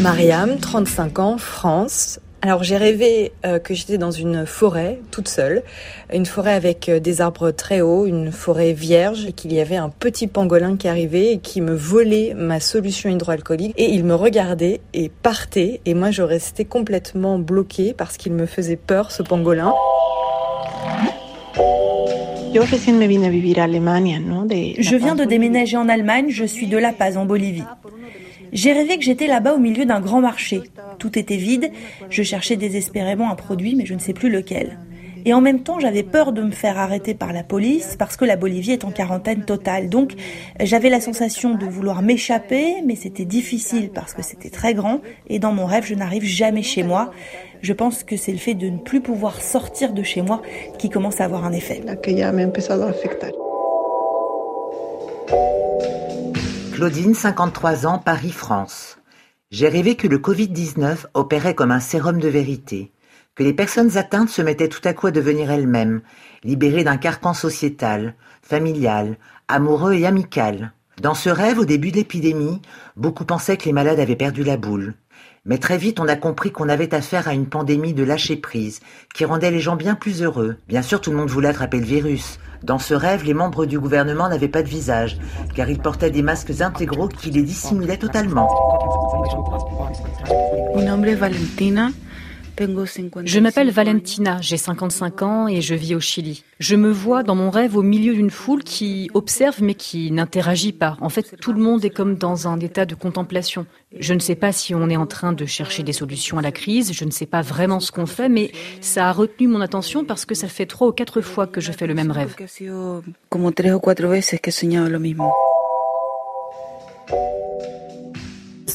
Mariam, 35 ans, France. Alors j'ai rêvé euh, que j'étais dans une forêt toute seule, une forêt avec euh, des arbres très hauts, une forêt vierge, et qu'il y avait un petit pangolin qui arrivait et qui me volait ma solution hydroalcoolique et il me regardait et partait et moi je restais complètement bloquée parce qu'il me faisait peur ce pangolin. Je viens de déménager en Allemagne, je suis de La Paz en Bolivie. J'ai rêvé que j'étais là-bas au milieu d'un grand marché. Tout était vide, je cherchais désespérément un produit, mais je ne sais plus lequel. Et en même temps, j'avais peur de me faire arrêter par la police parce que la Bolivie est en quarantaine totale. Donc, j'avais la sensation de vouloir m'échapper, mais c'était difficile parce que c'était très grand. Et dans mon rêve, je n'arrive jamais chez moi. Je pense que c'est le fait de ne plus pouvoir sortir de chez moi qui commence à avoir un effet. Claudine, 53 ans, Paris, France. J'ai rêvé que le Covid-19 opérait comme un sérum de vérité, que les personnes atteintes se mettaient tout à coup à devenir elles-mêmes, libérées d'un carcan sociétal, familial, amoureux et amical. Dans ce rêve, au début de l'épidémie, beaucoup pensaient que les malades avaient perdu la boule. Mais très vite, on a compris qu'on avait affaire à une pandémie de lâcher-prise, qui rendait les gens bien plus heureux. Bien sûr, tout le monde voulait attraper le virus, dans ce rêve, les membres du gouvernement n'avaient pas de visage, car ils portaient des masques intégraux qui les dissimulaient totalement. Je m'appelle Valentina, j'ai 55 ans et je vis au Chili. Je me vois dans mon rêve au milieu d'une foule qui observe mais qui n'interagit pas. En fait, tout le monde est comme dans un état de contemplation. Je ne sais pas si on est en train de chercher des solutions à la crise, je ne sais pas vraiment ce qu'on fait, mais ça a retenu mon attention parce que ça fait trois ou quatre fois que je fais le même rêve.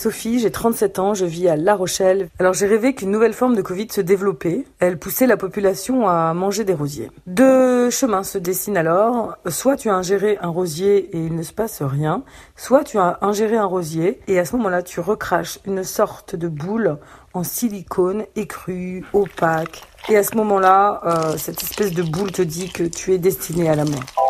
Sophie, j'ai 37 ans, je vis à La Rochelle. Alors j'ai rêvé qu'une nouvelle forme de Covid se développait. Elle poussait la population à manger des rosiers. Deux chemins se dessinent alors. Soit tu as ingéré un rosier et il ne se passe rien, soit tu as ingéré un rosier et à ce moment-là tu recraches une sorte de boule en silicone écrue, opaque. Et à ce moment-là, euh, cette espèce de boule te dit que tu es destiné à la mort.